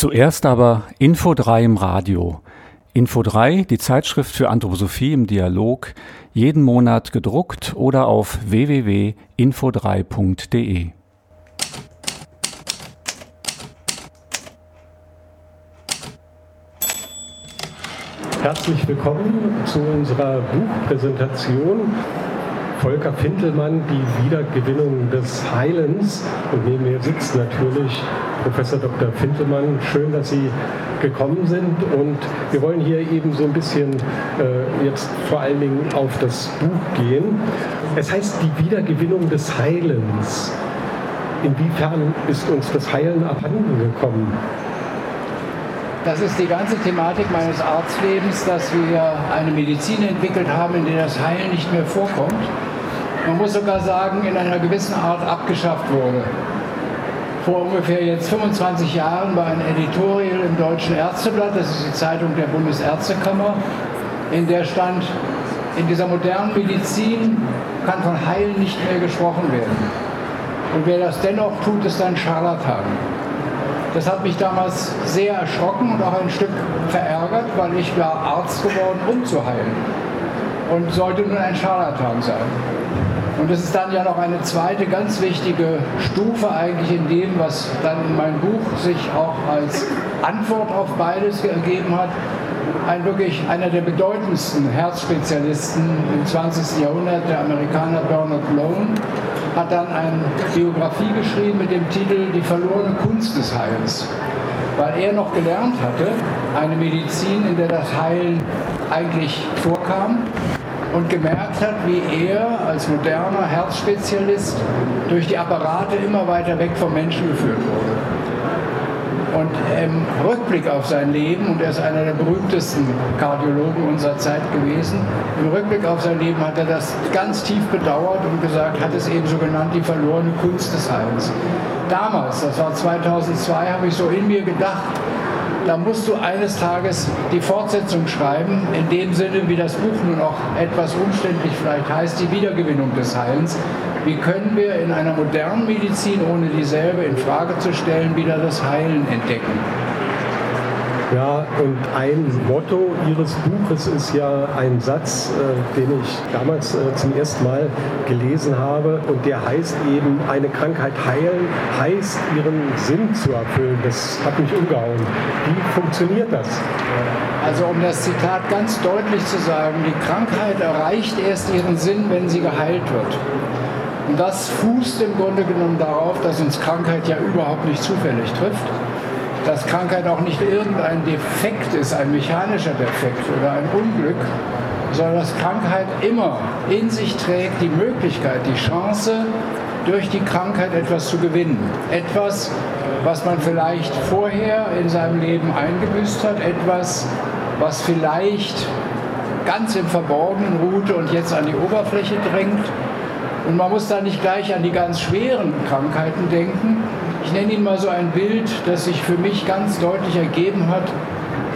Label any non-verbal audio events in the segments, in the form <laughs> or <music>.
Zuerst aber Info 3 im Radio. Info 3, die Zeitschrift für Anthroposophie im Dialog, jeden Monat gedruckt oder auf www.info3.de. Herzlich willkommen zu unserer Buchpräsentation. Volker Fintelmann, die Wiedergewinnung des Heilens. Und neben mir sitzt natürlich Professor Dr. Fintelmann. Schön, dass Sie gekommen sind. Und wir wollen hier eben so ein bisschen äh, jetzt vor allen Dingen auf das Buch gehen. Es heißt die Wiedergewinnung des Heilens. Inwiefern ist uns das Heilen abhanden gekommen? Das ist die ganze Thematik meines Arztlebens, dass wir eine Medizin entwickelt haben, in der das Heilen nicht mehr vorkommt. Man muss sogar sagen, in einer gewissen Art abgeschafft wurde. Vor ungefähr jetzt 25 Jahren war ein Editorial im Deutschen Ärzteblatt, das ist die Zeitung der Bundesärztekammer, in der stand, in dieser modernen Medizin kann von Heilen nicht mehr gesprochen werden. Und wer das dennoch tut, ist ein Scharlatan. Das hat mich damals sehr erschrocken und auch ein Stück verärgert, weil ich war Arzt geworden, um zu heilen. Und sollte nun ein Scharlatan sein. Und es ist dann ja noch eine zweite ganz wichtige Stufe eigentlich in dem, was dann in meinem Buch sich auch als Antwort auf beides ergeben hat. Ein wirklich einer der bedeutendsten Herzspezialisten im 20. Jahrhundert, der Amerikaner Bernard Lone, hat dann eine Biografie geschrieben mit dem Titel Die verlorene Kunst des Heils. Weil er noch gelernt hatte, eine Medizin, in der das Heilen eigentlich vorkam und gemerkt hat, wie er als moderner Herzspezialist durch die Apparate immer weiter weg vom Menschen geführt wurde. Und im Rückblick auf sein Leben, und er ist einer der berühmtesten Kardiologen unserer Zeit gewesen, im Rückblick auf sein Leben hat er das ganz tief bedauert und gesagt, hat es eben so genannt, die verlorene Kunst des Heils. Damals, das war 2002, habe ich so in mir gedacht, da musst du eines Tages die Fortsetzung schreiben, in dem Sinne, wie das Buch nun auch etwas umständlich vielleicht heißt, die Wiedergewinnung des Heilens. Wie können wir in einer modernen Medizin, ohne dieselbe in Frage zu stellen, wieder das Heilen entdecken? Ja, und ein Motto Ihres Buches ist ja ein Satz, äh, den ich damals äh, zum ersten Mal gelesen habe und der heißt eben, eine Krankheit heilen heißt ihren Sinn zu erfüllen. Das hat mich umgehauen. Wie funktioniert das? Also um das Zitat ganz deutlich zu sagen, die Krankheit erreicht erst ihren Sinn, wenn sie geheilt wird. Und das fußt im Grunde genommen darauf, dass uns Krankheit ja überhaupt nicht zufällig trifft dass Krankheit auch nicht irgendein Defekt ist, ein mechanischer Defekt oder ein Unglück, sondern dass Krankheit immer in sich trägt die Möglichkeit, die Chance, durch die Krankheit etwas zu gewinnen. Etwas, was man vielleicht vorher in seinem Leben eingebüßt hat, etwas, was vielleicht ganz im Verborgenen ruhte und jetzt an die Oberfläche drängt. Und man muss da nicht gleich an die ganz schweren Krankheiten denken, ich nenne Ihnen mal so ein Bild, das sich für mich ganz deutlich ergeben hat.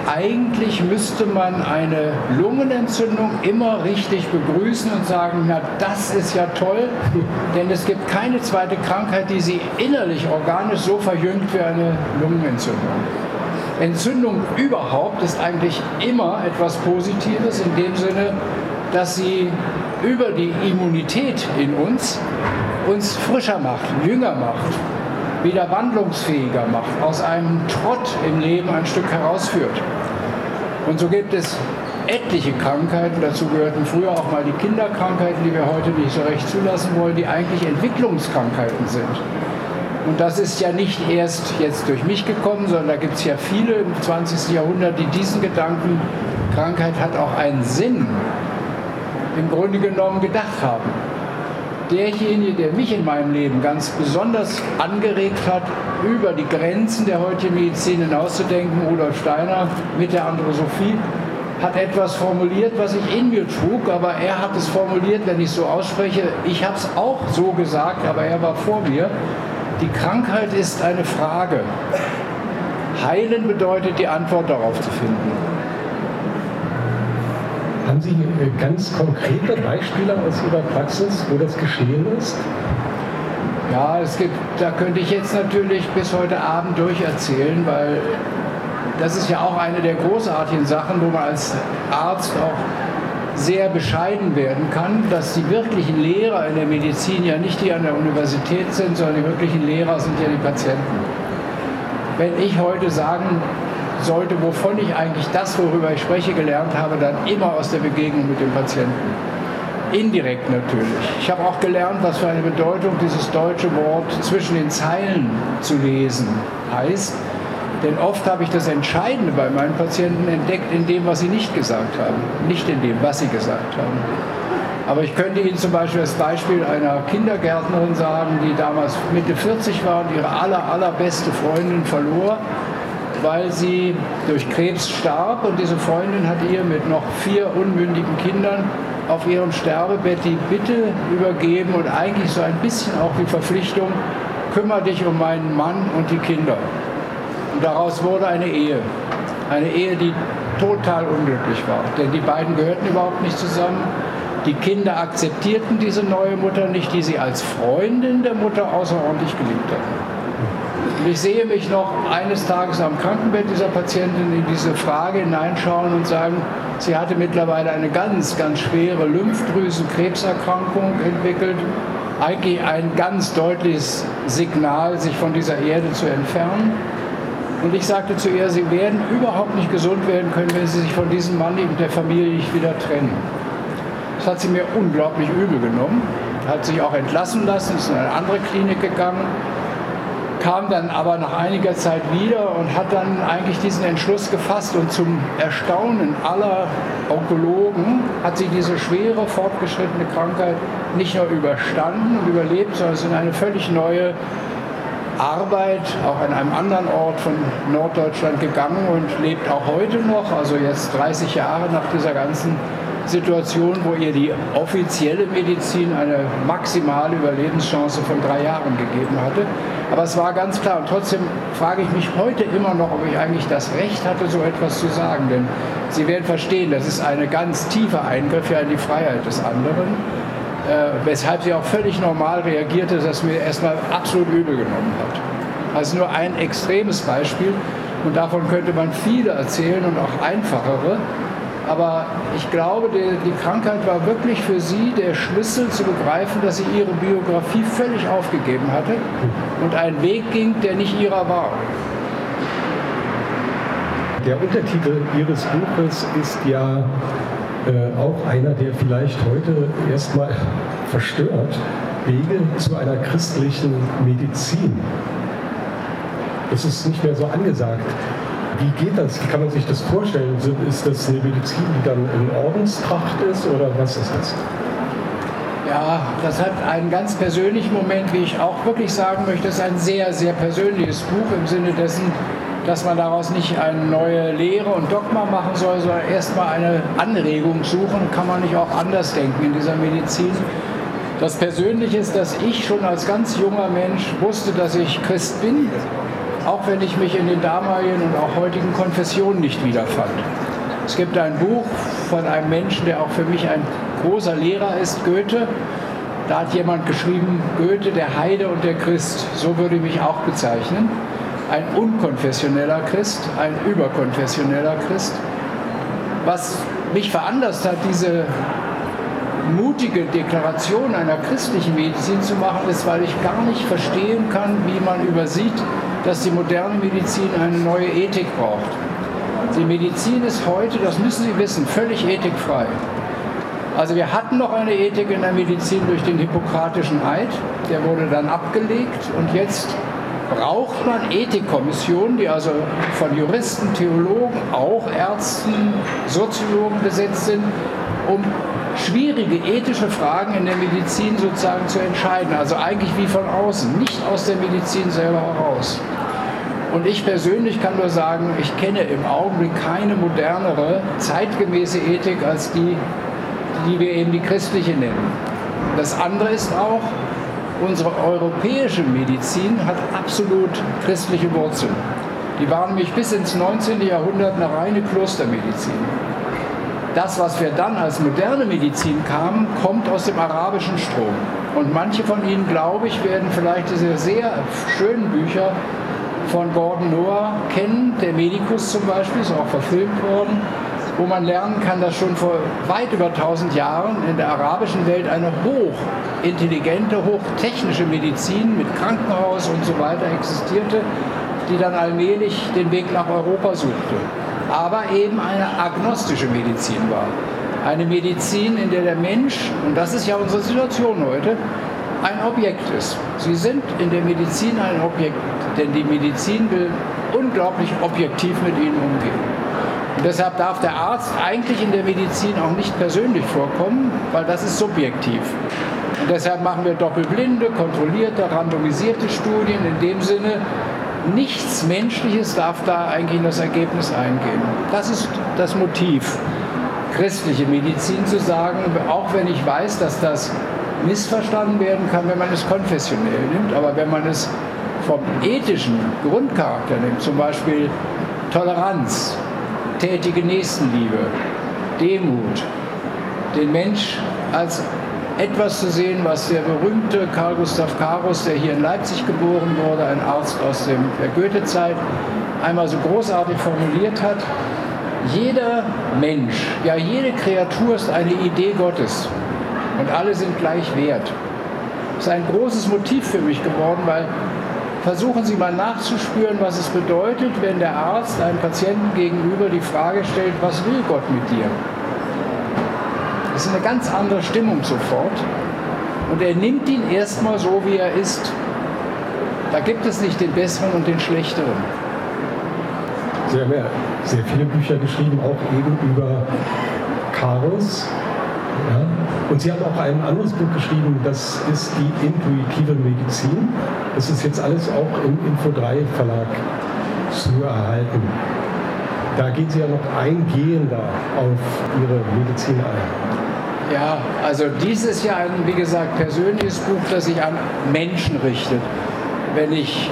Eigentlich müsste man eine Lungenentzündung immer richtig begrüßen und sagen, na das ist ja toll, denn es gibt keine zweite Krankheit, die Sie innerlich organisch so verjüngt wie eine Lungenentzündung. Entzündung überhaupt ist eigentlich immer etwas Positives in dem Sinne, dass sie über die Immunität in uns uns frischer macht, jünger macht, wieder wandlungsfähiger macht, aus einem Trott im Leben ein Stück herausführt. Und so gibt es etliche Krankheiten, dazu gehörten früher auch mal die Kinderkrankheiten, die wir heute nicht so recht zulassen wollen, die eigentlich Entwicklungskrankheiten sind. Und das ist ja nicht erst jetzt durch mich gekommen, sondern da gibt es ja viele im 20. Jahrhundert, die diesen Gedanken, Krankheit hat auch einen Sinn, im Grunde genommen gedacht haben derjenige, der mich in meinem Leben ganz besonders angeregt hat, über die Grenzen der heutigen Medizin hinauszudenken, Rudolf Steiner mit der Androsophie, hat etwas formuliert, was ich in mir trug, aber er hat es formuliert, wenn ich so ausspreche. Ich habe es auch so gesagt, aber er war vor mir. Die Krankheit ist eine Frage. Heilen bedeutet, die Antwort darauf zu finden. Haben Sie äh, ganz konkrete Beispiele aus Ihrer Praxis, wo das geschehen ist? Ja, es gibt, da könnte ich jetzt natürlich bis heute Abend durcherzählen, weil das ist ja auch eine der großartigen Sachen, wo man als Arzt auch sehr bescheiden werden kann, dass die wirklichen Lehrer in der Medizin ja nicht die an der Universität sind, sondern die wirklichen Lehrer sind ja die Patienten. Wenn ich heute sagen sollte, wovon ich eigentlich das, worüber ich spreche, gelernt habe, dann immer aus der Begegnung mit dem Patienten. Indirekt natürlich. Ich habe auch gelernt, was für eine Bedeutung dieses deutsche Wort zwischen den Zeilen zu lesen heißt. Denn oft habe ich das Entscheidende bei meinen Patienten entdeckt in dem, was sie nicht gesagt haben, nicht in dem, was sie gesagt haben. Aber ich könnte Ihnen zum Beispiel das Beispiel einer Kindergärtnerin sagen, die damals Mitte 40 war und ihre aller, allerbeste Freundin verlor, weil sie durch Krebs starb. Und diese Freundin hat ihr mit noch vier unmündigen Kindern auf ihrem Sterbebett die Bitte übergeben und eigentlich so ein bisschen auch die Verpflichtung, kümmere dich um meinen Mann und die Kinder. Und daraus wurde eine Ehe. Eine Ehe, die total unglücklich war. Denn die beiden gehörten überhaupt nicht zusammen. Die Kinder akzeptierten diese neue Mutter nicht, die sie als Freundin der Mutter außerordentlich geliebt hatten. Und ich sehe mich noch eines Tages am Krankenbett dieser Patientin in diese Frage hineinschauen und sagen, sie hatte mittlerweile eine ganz, ganz schwere Lymphdrüsenkrebserkrankung entwickelt. Eigentlich ein ganz deutliches Signal, sich von dieser Erde zu entfernen. Und ich sagte zu ihr, Sie werden überhaupt nicht gesund werden können, wenn Sie sich von diesem Mann und der Familie nicht wieder trennen. Das hat sie mir unglaublich übel genommen, hat sich auch entlassen lassen, ist in eine andere Klinik gegangen, kam dann aber nach einiger Zeit wieder und hat dann eigentlich diesen Entschluss gefasst und zum Erstaunen aller Onkologen hat sie diese schwere, fortgeschrittene Krankheit nicht nur überstanden und überlebt, sondern ist in eine völlig neue Arbeit auch an einem anderen Ort von Norddeutschland gegangen und lebt auch heute noch, also jetzt 30 Jahre nach dieser ganzen Situation, wo ihr die offizielle Medizin eine maximale Überlebenschance von drei Jahren gegeben hatte. Aber es war ganz klar und trotzdem frage ich mich heute immer noch, ob ich eigentlich das Recht hatte, so etwas zu sagen. Denn Sie werden verstehen, das ist ein ganz tiefer Eingriff ja in die Freiheit des anderen äh, weshalb sie auch völlig normal reagierte, dass mir erstmal absolut übel genommen hat. Also nur ein extremes Beispiel und davon könnte man viele erzählen und auch einfachere. Aber ich glaube, die, die, Krankheit war wirklich für sie der Schlüssel zu begreifen, dass sie ihre Biografie völlig aufgegeben hatte und einen Weg ging, der nicht ihrer war. Der Untertitel Ihres Buches ist ja äh, auch einer, der vielleicht heute erstmal verstört, Wege zu einer christlichen Medizin. Das ist nicht mehr so angesagt. Wie geht das? Wie kann man sich das vorstellen? Ist das eine Medizin, die dann in Ordenstracht ist oder was ist das? Ja, das hat einen ganz persönlichen Moment, wie ich auch wirklich sagen möchte. Das ist ein sehr, sehr persönliches Buch im Sinne dessen, dass man daraus nicht eine neue Lehre und Dogma machen soll, sondern erstmal eine Anregung suchen. Kann man nicht auch anders denken in dieser Medizin? Das Persönliche ist, dass ich schon als ganz junger Mensch wusste, dass ich Christ bin, auch wenn ich mich in den damaligen und auch heutigen Konfessionen nicht wiederfand. Es gibt ein Buch von einem Menschen, der auch für mich ein großer Lehrer ist, Goethe. Da hat jemand geschrieben, Goethe, der Heide und der Christ. So würde ich mich auch bezeichnen ein unkonfessioneller Christ, ein überkonfessioneller Christ. Was mich veranlasst hat, diese mutige Deklaration einer christlichen Medizin zu machen, ist, weil ich gar nicht verstehen kann, wie man übersieht, dass die moderne Medizin eine neue Ethik braucht. Die Medizin ist heute, das müssen Sie wissen, völlig ethikfrei. Also wir hatten noch eine Ethik in der Medizin durch den Hippokratischen Eid, der wurde dann abgelegt und jetzt braucht man Ethikkommissionen, die also von Juristen, Theologen, auch Ärzten, Soziologen besetzt sind, um schwierige ethische Fragen in der Medizin sozusagen zu entscheiden. Also eigentlich wie von außen, nicht aus der Medizin selber heraus. Und ich persönlich kann nur sagen, ich kenne im Augenblick keine modernere, zeitgemäße Ethik als die, die wir eben die christliche nennen. Das andere ist auch, unsere europäische Medizin hat absolut christliche Wurzeln. Die waren nämlich bis ins 19. Jahrhundert eine reine Klostermedizin. Das, was wir dann als moderne Medizin kamen, kommt aus dem arabischen Strom. Und manche von Ihnen, glaube ich, werden vielleicht diese sehr schönen Bücher von Gordon Noah kennen. Der Medikus zum Beispiel ist auch verfilmt worden, wo man lernen kann, dass schon vor weit über 1000 Jahren in der arabischen Welt eine hochintelligente, hochtechnische Medizin mit Krankenhaus und so weiter existierte, die dann allmählich den Weg nach Europa suchte. Aber eben eine agnostische Medizin war. Eine Medizin, in der der Mensch, und das ist ja unsere Situation heute, ein Objekt ist. Sie sind in der Medizin ein Objekt, denn die Medizin will unglaublich objektiv mit ihnen umgehen. Und deshalb darf der Arzt eigentlich in der Medizin auch nicht persönlich vorkommen, weil das ist subjektiv. Und deshalb machen wir doppelblinde, kontrollierte, randomisierte Studien. In dem Sinne, nichts Menschliches darf da eigentlich in das Ergebnis eingehen. Das ist das Motiv christliche Medizin zu sagen, auch wenn ich weiß, dass das missverstanden werden kann, wenn man es konfessionell nimmt, aber wenn man es vom ethischen Grundcharakter nimmt, zum Beispiel Toleranz, tätige Nächstenliebe, Demut, den Mensch als etwas zu sehen, was der berühmte Karl Gustav Karus, der hier in Leipzig geboren wurde, ein Arzt aus der Goethe-Zeit, einmal so großartig formuliert hat, jeder Mensch, ja jede Kreatur ist eine Idee Gottes und alle sind gleich wert. Das ist ein großes Motiv für mich geworden, weil versuchen Sie mal nachzuspüren, was es bedeutet, wenn der Arzt einem Patienten gegenüber die Frage stellt, was will Gott mit dir? Das ist eine ganz andere Stimmung sofort. Und er nimmt ihn erstmal so, wie er ist. Da gibt es nicht den Besseren und den Schlechteren. Sie haben ja sehr viele Bücher geschrieben, auch eben über Chaos. Und Sie haben auch ein anderes Buch geschrieben, das ist die intuitive Medizin. Das ist jetzt alles auch im Info3 Verlag zu erhalten. Da gehen Sie ja noch eingehender auf Ihre Medizin ein. Ja, also dies ist ja ein, wie gesagt, persönliches Buch, das sich an Menschen richtet. Wenn ich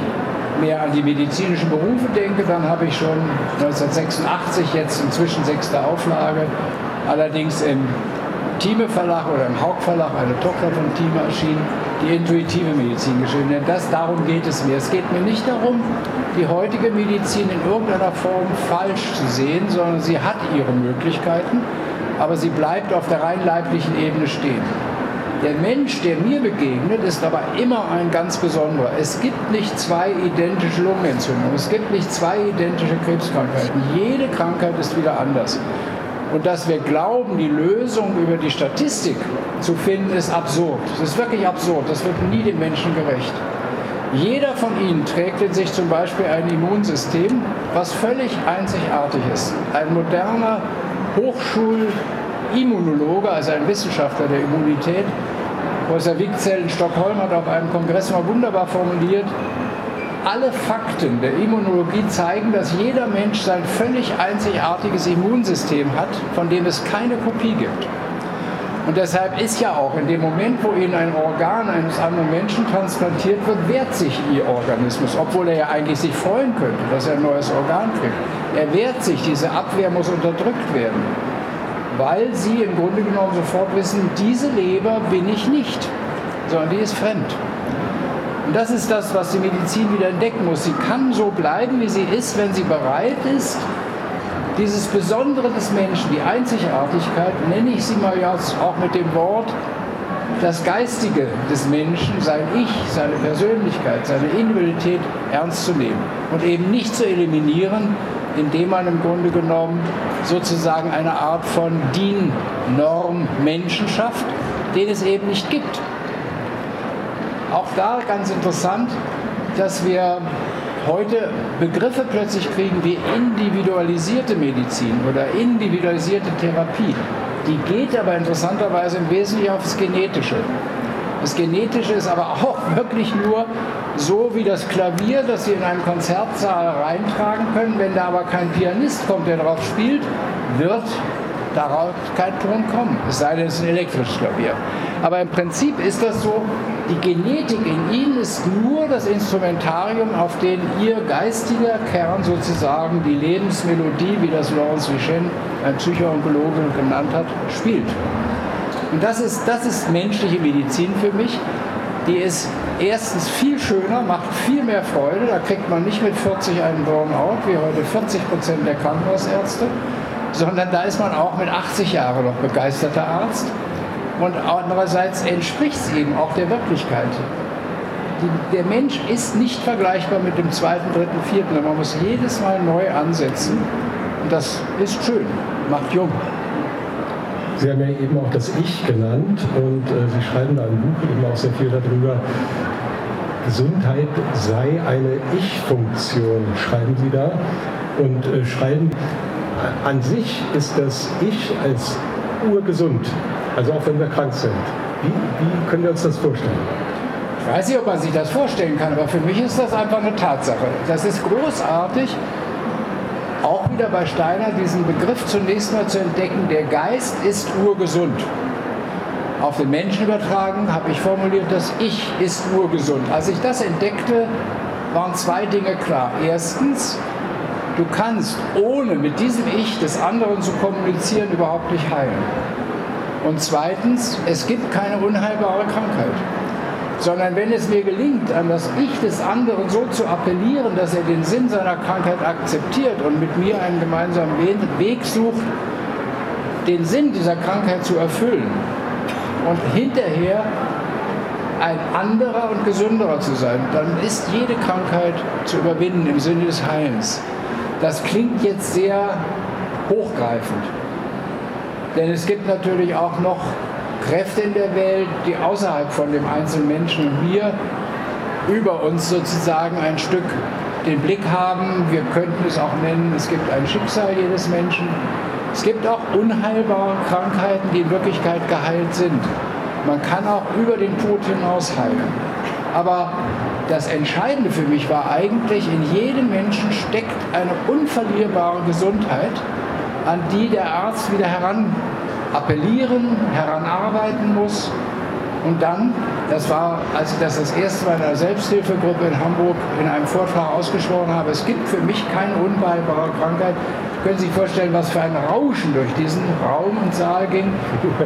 mehr an die medizinischen Berufe denke, dann habe ich schon 1986, jetzt inzwischen sechste Auflage, allerdings im Thieme Verlag oder im Haug Verlag, eine Tochter von Thieme erschienen, die intuitive Medizin geschrieben. Denn das, darum geht es mir. Es geht mir nicht darum, die heutige Medizin in irgendeiner Form falsch zu sehen, sondern sie hat ihre Möglichkeiten, aber sie bleibt auf der rein leiblichen Ebene stehen. Der Mensch, der mir begegnet, ist aber immer ein ganz besonderer. Es gibt nicht zwei identische Lungenentzündungen, es gibt nicht zwei identische Krebskrankheiten. Jede Krankheit ist wieder anders. Und dass wir glauben, die Lösung über die Statistik zu finden, ist absurd. Das ist wirklich absurd. Das wird nie dem Menschen gerecht. Jeder von ihnen trägt in sich zum Beispiel ein Immunsystem, was völlig einzigartig ist. Ein moderner Hochschulimmunologe, also ein Wissenschaftler der Immunität, Professor Wigzell in Stockholm hat auf einem Kongress mal wunderbar formuliert, alle Fakten der Immunologie zeigen, dass jeder Mensch sein völlig einzigartiges Immunsystem hat, von dem es keine Kopie gibt. Und deshalb ist ja auch in dem Moment, wo Ihnen ein Organ eines anderen Menschen transplantiert wird, wehrt sich Ihr Organismus, obwohl er ja eigentlich sich freuen könnte, dass er ein neues Organ kriegt. Er wehrt sich, diese Abwehr muss unterdrückt werden weil sie im Grunde genommen sofort wissen, diese Leber bin ich nicht, sondern die ist fremd. Und das ist das, was die Medizin wieder entdecken muss. Sie kann so bleiben, wie sie ist, wenn sie bereit ist, dieses Besondere des Menschen, die Einzigartigkeit, nenne ich sie mal jetzt auch mit dem Wort, das Geistige des Menschen, sein Ich, seine Persönlichkeit, seine Individualität ernst zu nehmen und eben nicht zu eliminieren, indem man im Grunde genommen sozusagen eine Art von DIN-Norm Menschen schafft, den es eben nicht gibt. Auch da ganz interessant, dass wir heute Begriffe plötzlich kriegen wie individualisierte Medizin oder individualisierte Therapie. Die geht aber interessanterweise im Wesentlichen aufs Genetische. Das Genetische ist aber auch <laughs> wirklich nur so wie das Klavier, das Sie in einem Konzertsaal reintragen können. Wenn da aber kein Pianist kommt, der darauf spielt, wird darauf kein Ton kommen. Es sei denn, es ist ein elektrisches Klavier. Aber im Prinzip ist das so, die Genetik in Ihnen ist nur das Instrumentarium, auf dem Ihr geistiger Kern sozusagen die Lebensmelodie, wie das Laurence Vichen, ein Psychoonkologe, genannt hat, spielt. Und das ist, das ist menschliche Medizin für mich. Die ist erstens viel schöner, macht viel mehr Freude. Da kriegt man nicht mit 40 einen Burnout, wie heute 40 Prozent der Krankenhausärzte, sondern da ist man auch mit 80 Jahren noch begeisterter Arzt. Und andererseits entspricht es eben auch der Wirklichkeit. Die, der Mensch ist nicht vergleichbar mit dem zweiten, dritten, vierten. Man muss jedes Mal neu ansetzen. Und das ist schön, macht jung. Sie haben ja eben auch das Ich genannt und äh, Sie schreiben da im Buch eben auch sehr viel darüber. Gesundheit sei eine Ich-Funktion, schreiben Sie da. Und äh, schreiben, an sich ist das Ich als urgesund, also auch wenn wir krank sind. Wie, wie können wir uns das vorstellen? Ich weiß nicht, ob man sich das vorstellen kann, aber für mich ist das einfach eine Tatsache. Das ist großartig, auch wieder bei Steiner diesen Begriff zunächst mal zu entdecken, der Geist ist urgesund. Auf den Menschen übertragen habe ich formuliert, das Ich ist urgesund. Als ich das entdeckte, waren zwei Dinge klar. Erstens, du kannst ohne mit diesem Ich des anderen zu kommunizieren überhaupt nicht heilen. Und zweitens, es gibt keine unheilbare Krankheit sondern wenn es mir gelingt, an das Ich des anderen so zu appellieren, dass er den Sinn seiner Krankheit akzeptiert und mit mir einen gemeinsamen Weg sucht, den Sinn dieser Krankheit zu erfüllen und hinterher ein anderer und gesünderer zu sein, dann ist jede Krankheit zu überwinden im Sinne des Heilens. Das klingt jetzt sehr hochgreifend, denn es gibt natürlich auch noch Kräfte in der Welt, die außerhalb von dem einzelnen Menschen und mir über uns sozusagen ein Stück den Blick haben. Wir könnten es auch nennen, es gibt ein Schicksal jedes Menschen. Es gibt auch unheilbare Krankheiten, die in Wirklichkeit geheilt sind. Man kann auch über den Tod hinaus heilen. Aber das Entscheidende für mich war eigentlich, in jedem Menschen steckt eine unverlierbare Gesundheit, an die der Arzt wieder heran appellieren, heranarbeiten muss. Und dann, das war, als ich das das erste Mal in einer Selbsthilfegruppe in Hamburg in einem Vortrag ausgesprochen habe, es gibt für mich keine unheilbare Krankheit. Können Sie sich vorstellen, was für ein Rauschen durch diesen Raum und Saal ging,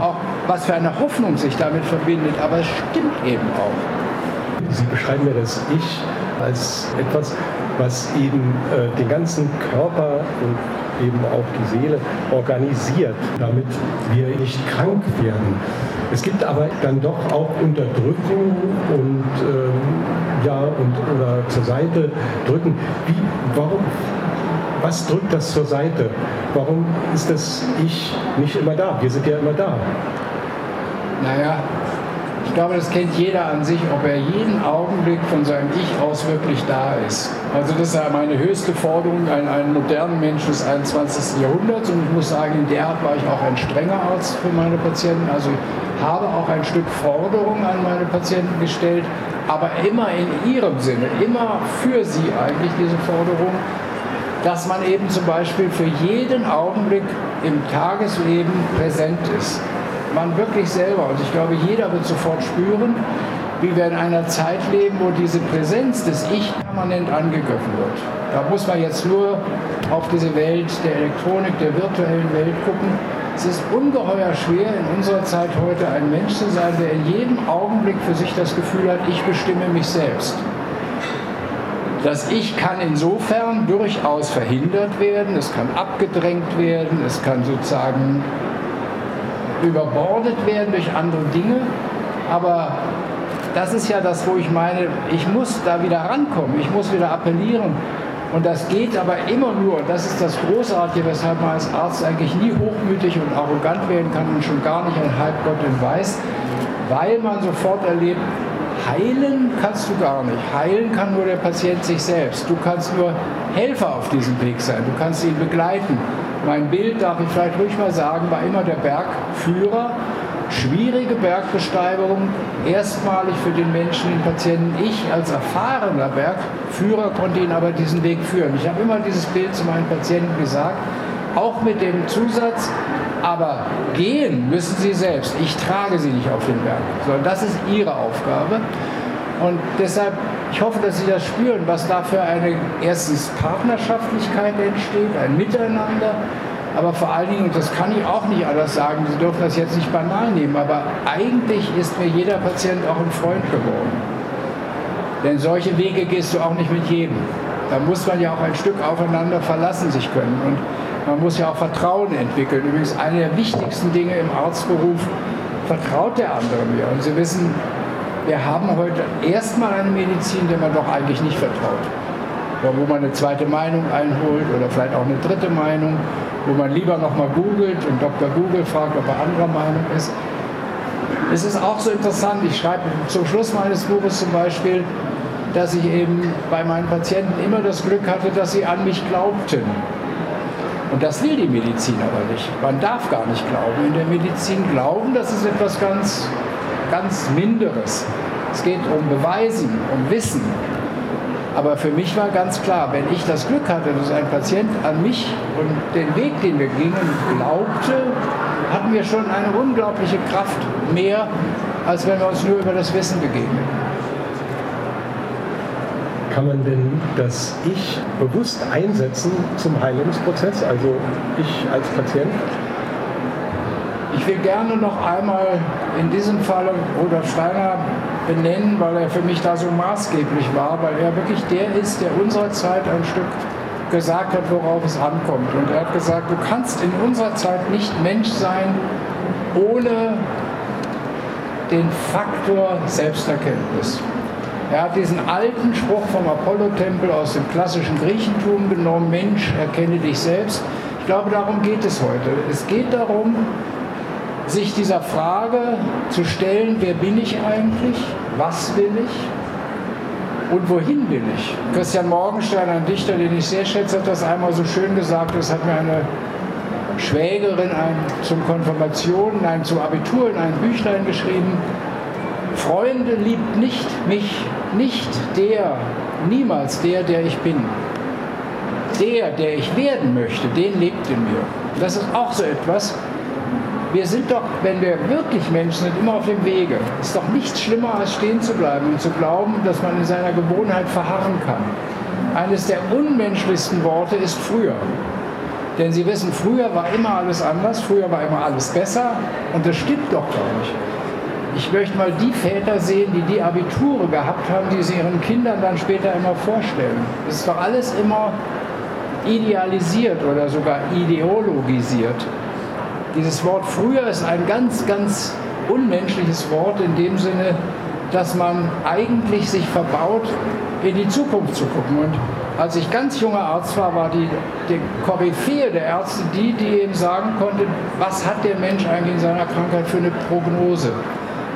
auch was für eine Hoffnung sich damit verbindet. Aber es stimmt eben auch. Sie beschreiben ja das Ich als etwas, was eben äh, den ganzen Körper und eben auch die Seele organisiert, damit wir nicht krank werden. Es gibt aber dann doch auch Unterdrückung und ähm, ja und oder zur Seite drücken. Wie, warum? Was drückt das zur Seite? Warum ist das Ich nicht immer da? Wir sind ja immer da. Naja, ich glaube, das kennt jeder an sich, ob er jeden Augenblick von seinem Ich aus wirklich da ist. Also das ist meine höchste Forderung an einen modernen Menschen des 21. Jahrhunderts. Und ich muss sagen, in der Art war ich auch ein strenger Arzt für meine Patienten. Also ich habe auch ein Stück Forderung an meine Patienten gestellt, aber immer in ihrem Sinne, immer für sie eigentlich diese Forderung, dass man eben zum Beispiel für jeden Augenblick im Tagesleben präsent ist man wirklich selber. Und ich glaube, jeder wird sofort spüren, wie wir in einer Zeit leben, wo diese Präsenz des Ich permanent angegriffen wird. Da muss man jetzt nur auf diese Welt der Elektronik, der virtuellen Welt gucken. Es ist ungeheuer schwer, in unserer Zeit heute ein Mensch zu sein, der in jedem Augenblick für sich das Gefühl hat, ich bestimme mich selbst. Das Ich kann insofern durchaus verhindert werden, es kann abgedrängt werden, es kann sozusagen überbordet werden durch andere Dinge. Aber das ist ja das, wo ich meine, ich muss da wieder rankommen, ich muss wieder appellieren. Und das geht aber immer nur, das ist das Großartige, weshalb man als Arzt eigentlich nie hochmütig und arrogant werden kann und schon gar nicht ein Halbgott in Weiß, weil man sofort erlebt, heilen kannst du gar nicht. Heilen kann nur der Patient sich selbst. Du kannst nur Helfer auf diesem Weg sein, du kannst ihn begleiten. Mein Bild, darf ich vielleicht ruhig mal sagen, war immer der Bergführer. Schwierige Bergbesteigung, erstmalig für den Menschen, den Patienten. Ich als erfahrener Bergführer konnte ihn aber diesen Weg führen. Ich habe immer dieses Bild zu meinen Patienten gesagt, auch mit dem Zusatz, aber gehen müssen sie selbst. Ich trage sie nicht auf den Berg, sondern das ist ihre Aufgabe. Und deshalb, ich hoffe, dass Sie das spüren, was da für eine erstens Partnerschaftlichkeit entsteht, ein Miteinander Aber vor allen Dingen, und das kann ich auch nicht anders sagen, Sie dürfen das jetzt nicht banal nehmen, aber eigentlich ist mir jeder Patient auch ein Freund geworden. Denn solche Wege gehst du auch nicht mit jedem. Da muss man ja auch ein Stück aufeinander verlassen sich können. Und man muss ja auch Vertrauen entwickeln. Übrigens eine der wichtigsten Dinge im Arztberuf, vertraut der andere mir. Und Sie wissen, wir haben heute erstmal eine Medizin, der man doch eigentlich nicht vertraut. Wo man eine zweite Meinung einholt oder vielleicht auch eine dritte Meinung wo man lieber nochmal googelt und Dr. Google fragt, ob er anderer Meinung ist. Es ist auch so interessant, ich schreibe zum Schluss meines Buches zum Beispiel, dass ich eben bei meinen Patienten immer das Glück hatte, dass sie an mich glaubten. Und das will die Medizin aber nicht. Man darf gar nicht glauben. In der Medizin glauben, das ist etwas ganz, ganz Minderes. Es geht um Beweisen, um Wissen. Aber für mich war ganz klar, wenn ich das Glück hatte, dass ein Patient an mich und den Weg, den wir gingen, glaubte, hatten wir schon eine unglaubliche Kraft mehr, als wenn wir uns nur über das Wissen begegnen. Kann man denn das Ich bewusst einsetzen zum Heilungsprozess, also ich als Patient? Ich will gerne noch einmal in diesem Fall Rudolf Steiner benennen, weil er für mich da so maßgeblich war, weil er wirklich der ist, der unserer Zeit ein Stück gesagt hat, worauf es ankommt. Und er hat gesagt, du kannst in unserer Zeit nicht Mensch sein ohne den Faktor Selbsterkenntnis. Er hat diesen alten Spruch vom Apollo-Tempel aus dem klassischen Griechentum genommen, Mensch, erkenne dich selbst. Ich glaube, darum geht es heute. Es geht darum, sich dieser Frage zu stellen, wer bin ich eigentlich, was will ich und wohin will ich. Christian Morgenstern, ein Dichter, den ich sehr schätze, hat das einmal so schön gesagt, das hat mir eine Schwägerin ein, zum Konfirmation, nein, zum Abitur in ein Büchlein geschrieben. Freunde liebt nicht mich, nicht der, niemals der, der ich bin. Der, der ich werden möchte, den lebt in mir. Das ist auch so etwas, wir sind doch, wenn wir wirklich Menschen sind, immer auf dem Wege. Ist doch nichts schlimmer, als stehen zu bleiben und zu glauben, dass man in seiner Gewohnheit verharren kann. Eines der unmenschlichsten Worte ist früher. Denn Sie wissen, früher war immer alles anders, früher war immer alles besser und das stimmt doch gar nicht. Ich möchte mal die Väter sehen, die die Abiture gehabt haben, die sie ihren Kindern dann später immer vorstellen. Es ist doch alles immer idealisiert oder sogar ideologisiert. Dieses Wort früher ist ein ganz, ganz unmenschliches Wort in dem Sinne, dass man eigentlich sich verbaut, in die Zukunft zu gucken. Und als ich ganz junger Arzt war, war die, die Koryphäe der Ärzte die, die eben sagen konnte, was hat der Mensch eigentlich in seiner Krankheit für eine Prognose?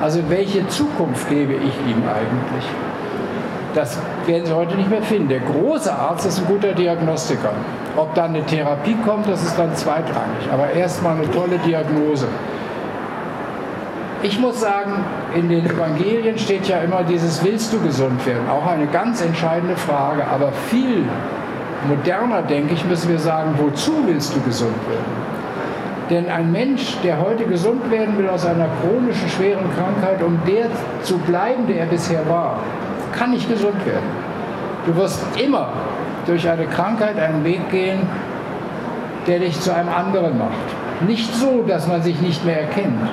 Also welche Zukunft gebe ich ihm eigentlich? Das werden Sie heute nicht mehr finden. Der große Arzt ist ein guter Diagnostiker. Ob dann eine Therapie kommt, das ist dann zweitrangig. Aber erstmal eine tolle Diagnose. Ich muss sagen, in den Evangelien steht ja immer dieses Willst du gesund werden? Auch eine ganz entscheidende Frage. Aber viel moderner, denke ich, müssen wir sagen, wozu willst du gesund werden? Denn ein Mensch, der heute gesund werden will aus einer chronischen, schweren Krankheit, um der zu bleiben, der er bisher war, kann nicht gesund werden. Du wirst immer durch eine Krankheit einen Weg gehen, der dich zu einem anderen macht. Nicht so, dass man sich nicht mehr erkennt,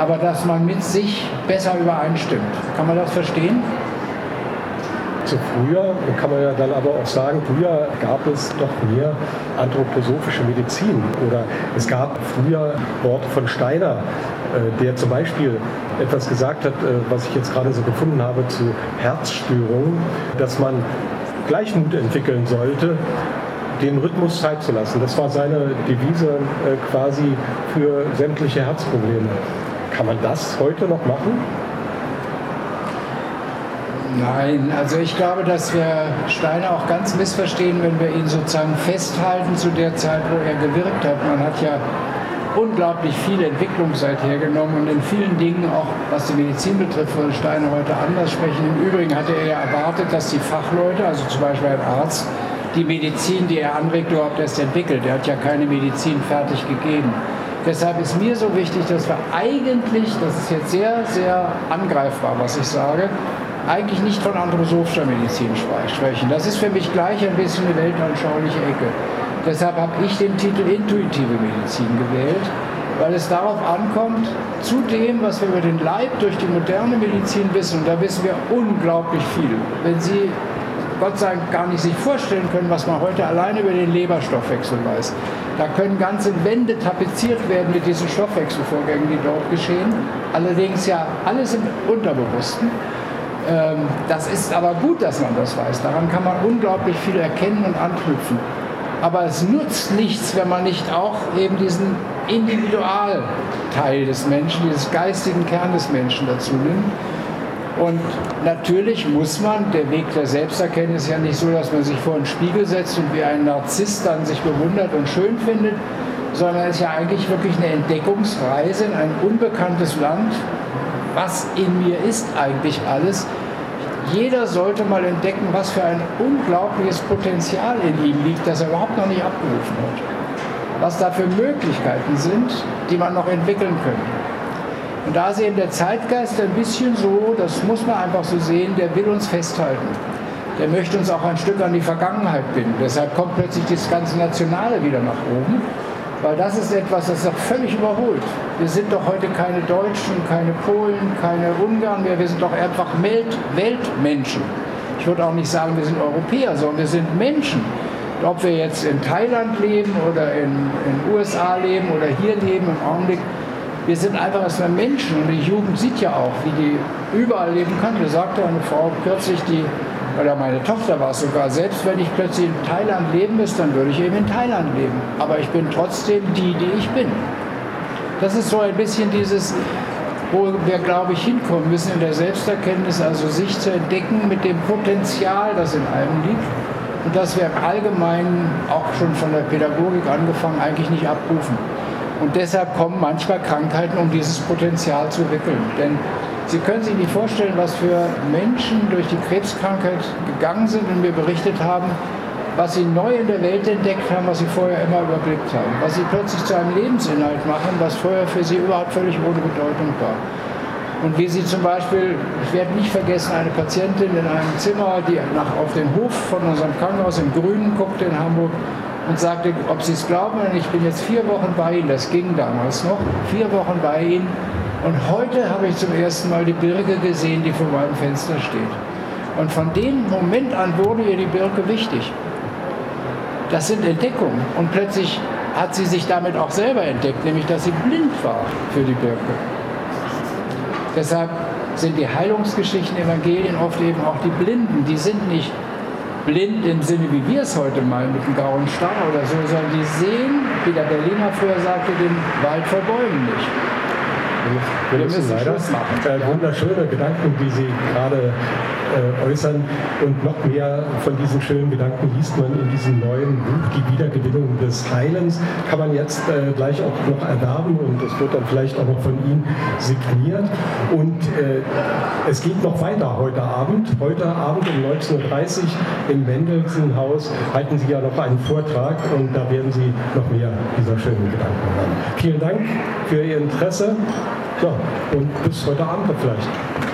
aber dass man mit sich besser übereinstimmt. Kann man das verstehen? Zu früher kann man ja dann aber auch sagen, früher gab es doch mehr anthroposophische Medizin oder es gab früher Worte von Steiner, äh, der zum Beispiel etwas gesagt hat, äh, was ich jetzt gerade so gefunden habe zu Herzstörungen, dass man Gleichmut entwickeln sollte, dem Rhythmus Zeit zu lassen. Das war seine Devise äh, quasi für sämtliche Herzprobleme. Kann man das heute noch machen? Nein, also ich glaube, dass wir Steiner auch ganz missverstehen, wenn wir ihn sozusagen festhalten zu der Zeit, wo er gewirkt hat. Man hat ja unglaublich viel Entwicklung seither genommen und in vielen Dingen, auch was die Medizin betrifft, würde Steiner heute anders sprechen. Im Übrigen hatte er ja erwartet, dass die Fachleute, also zum Beispiel ein Arzt, die Medizin, die er anregt, überhaupt erst entwickelt. Er hat ja keine Medizin fertig gegeben. Deshalb ist mir so wichtig, dass wir eigentlich, das ist jetzt sehr, sehr angreifbar, was ich sage, eigentlich nicht von anthroposophischer Medizin sprechen. Das ist für mich gleich ein bisschen eine weltanschauliche Ecke. deshalb habe ich den Titel Intuitive Medizin gewählt, weil es darauf ankommt, zu dem, was wir über den Leib durch die moderne Medizin wissen, und da wissen wir unglaublich viel. Wenn Sie Gott sei Dank gar nicht sich vorstellen können, was man heute alleine über den Leberstoffwechsel weiß. Da können ganze Wände tapeziert werden mit diesen Stoffwechselvorgängen, die dort geschehen. Allerdings ja alles im Unterbewussten. Ähm, das ist aber gut, dass man das weiß. Daran kann man unglaublich viel erkennen und anknüpfen. Aber es nutzt nichts, wenn man nicht auch eben diesen Individualteil des Menschen, dieses geistigen Kern des Menschen dazu nimmt. Und natürlich muss man, der Weg der Selbsterkenntnis ist ja nicht so, dass man sich vor einen Spiegel setzt und wie ein Narzisst dann sich bewundert und schön findet, sondern es ist ja eigentlich wirklich eine Entdeckungsreise in ein unbekanntes Land. Was in mir ist eigentlich alles? Jeder sollte mal entdecken, was für ein unglaubliches Potenzial in ihm liegt, das er überhaupt noch nicht abgerufen hat. Was da für Möglichkeiten sind, die man noch entwickeln könnte. Und da ist eben der Zeitgeist ein bisschen so, das muss man einfach so sehen, der will uns festhalten. Der möchte uns auch ein Stück an die Vergangenheit binden. Deshalb kommt plötzlich das ganze Nationale wieder nach oben, weil das ist etwas, das ist doch völlig überholt. Wir sind doch heute keine Deutschen, keine Polen, keine Ungarn mehr, wir sind doch einfach Welt Weltmenschen. Ich würde auch nicht sagen, wir sind Europäer, sondern wir sind Menschen. Ob wir jetzt in Thailand leben oder in den USA leben oder hier leben im Augenblick, wir sind einfach erstmal Menschen und die Jugend sieht ja auch, wie die überall leben kann. Mir sagte eine Frau kürzlich, die, oder meine Tochter war es sogar, selbst wenn ich plötzlich in Thailand leben müsste, dann würde ich eben in Thailand leben. Aber ich bin trotzdem die, die ich bin. Das ist so ein bisschen dieses, wo wir, glaube ich, hinkommen müssen in der Selbsterkenntnis, also sich zu entdecken mit dem Potenzial, das in allem liegt. Und das wir im Allgemeinen, auch schon von der Pädagogik angefangen, eigentlich nicht abrufen. Und deshalb kommen manchmal Krankheiten, um dieses Potenzial zu entwickeln. Denn Sie können sich nicht vorstellen, was für Menschen durch die Krebskrankheit gegangen sind und mir berichtet haben, was sie neu in der Welt entdeckt haben, was sie vorher immer überblickt haben. Was sie plötzlich zu einem Lebensinhalt machen, was vorher für sie überhaupt völlig ohne Bedeutung war. Und wie sie zum Beispiel, ich werde nicht vergessen, eine Patientin in einem Zimmer, die nach, auf den Hof von unserem Krankenhaus im Grünen guckte in Hamburg, und sagte, ob Sie es glauben, ich bin jetzt vier Wochen bei Ihnen, das ging damals noch, vier Wochen bei Ihnen und heute habe ich zum ersten Mal die Birke gesehen, die vor meinem Fenster steht. Und von dem Moment an wurde ihr die Birke wichtig. Das sind Entdeckungen. Und plötzlich hat sie sich damit auch selber entdeckt, nämlich dass sie blind war für die Birke. Deshalb sind die Heilungsgeschichten, Evangelien oft eben auch die Blinden. Die sind nicht blind im Sinne, wie wir es heute mal mit dem grauen Star oder so, sondern die sehen, wie der Berliner früher sagte, den Wald vor Bäumen nicht. Wir, wir müssen, müssen leider. Äh, wunderschöne Gedanken, die Sie gerade äh, äußern. Und noch mehr von diesen schönen Gedanken liest man in diesem neuen Buch, Die Wiedergewinnung des Heilens. Kann man jetzt äh, gleich auch noch erwerben und es wird dann vielleicht auch noch von Ihnen signiert. Und äh, es geht noch weiter heute Abend. Heute Abend um 19.30 Uhr im Mendelssohn-Haus halten Sie ja noch einen Vortrag und da werden Sie noch mehr dieser schönen Gedanken hören. Vielen Dank für Ihr Interesse. Ja, und bis heute Abend vielleicht.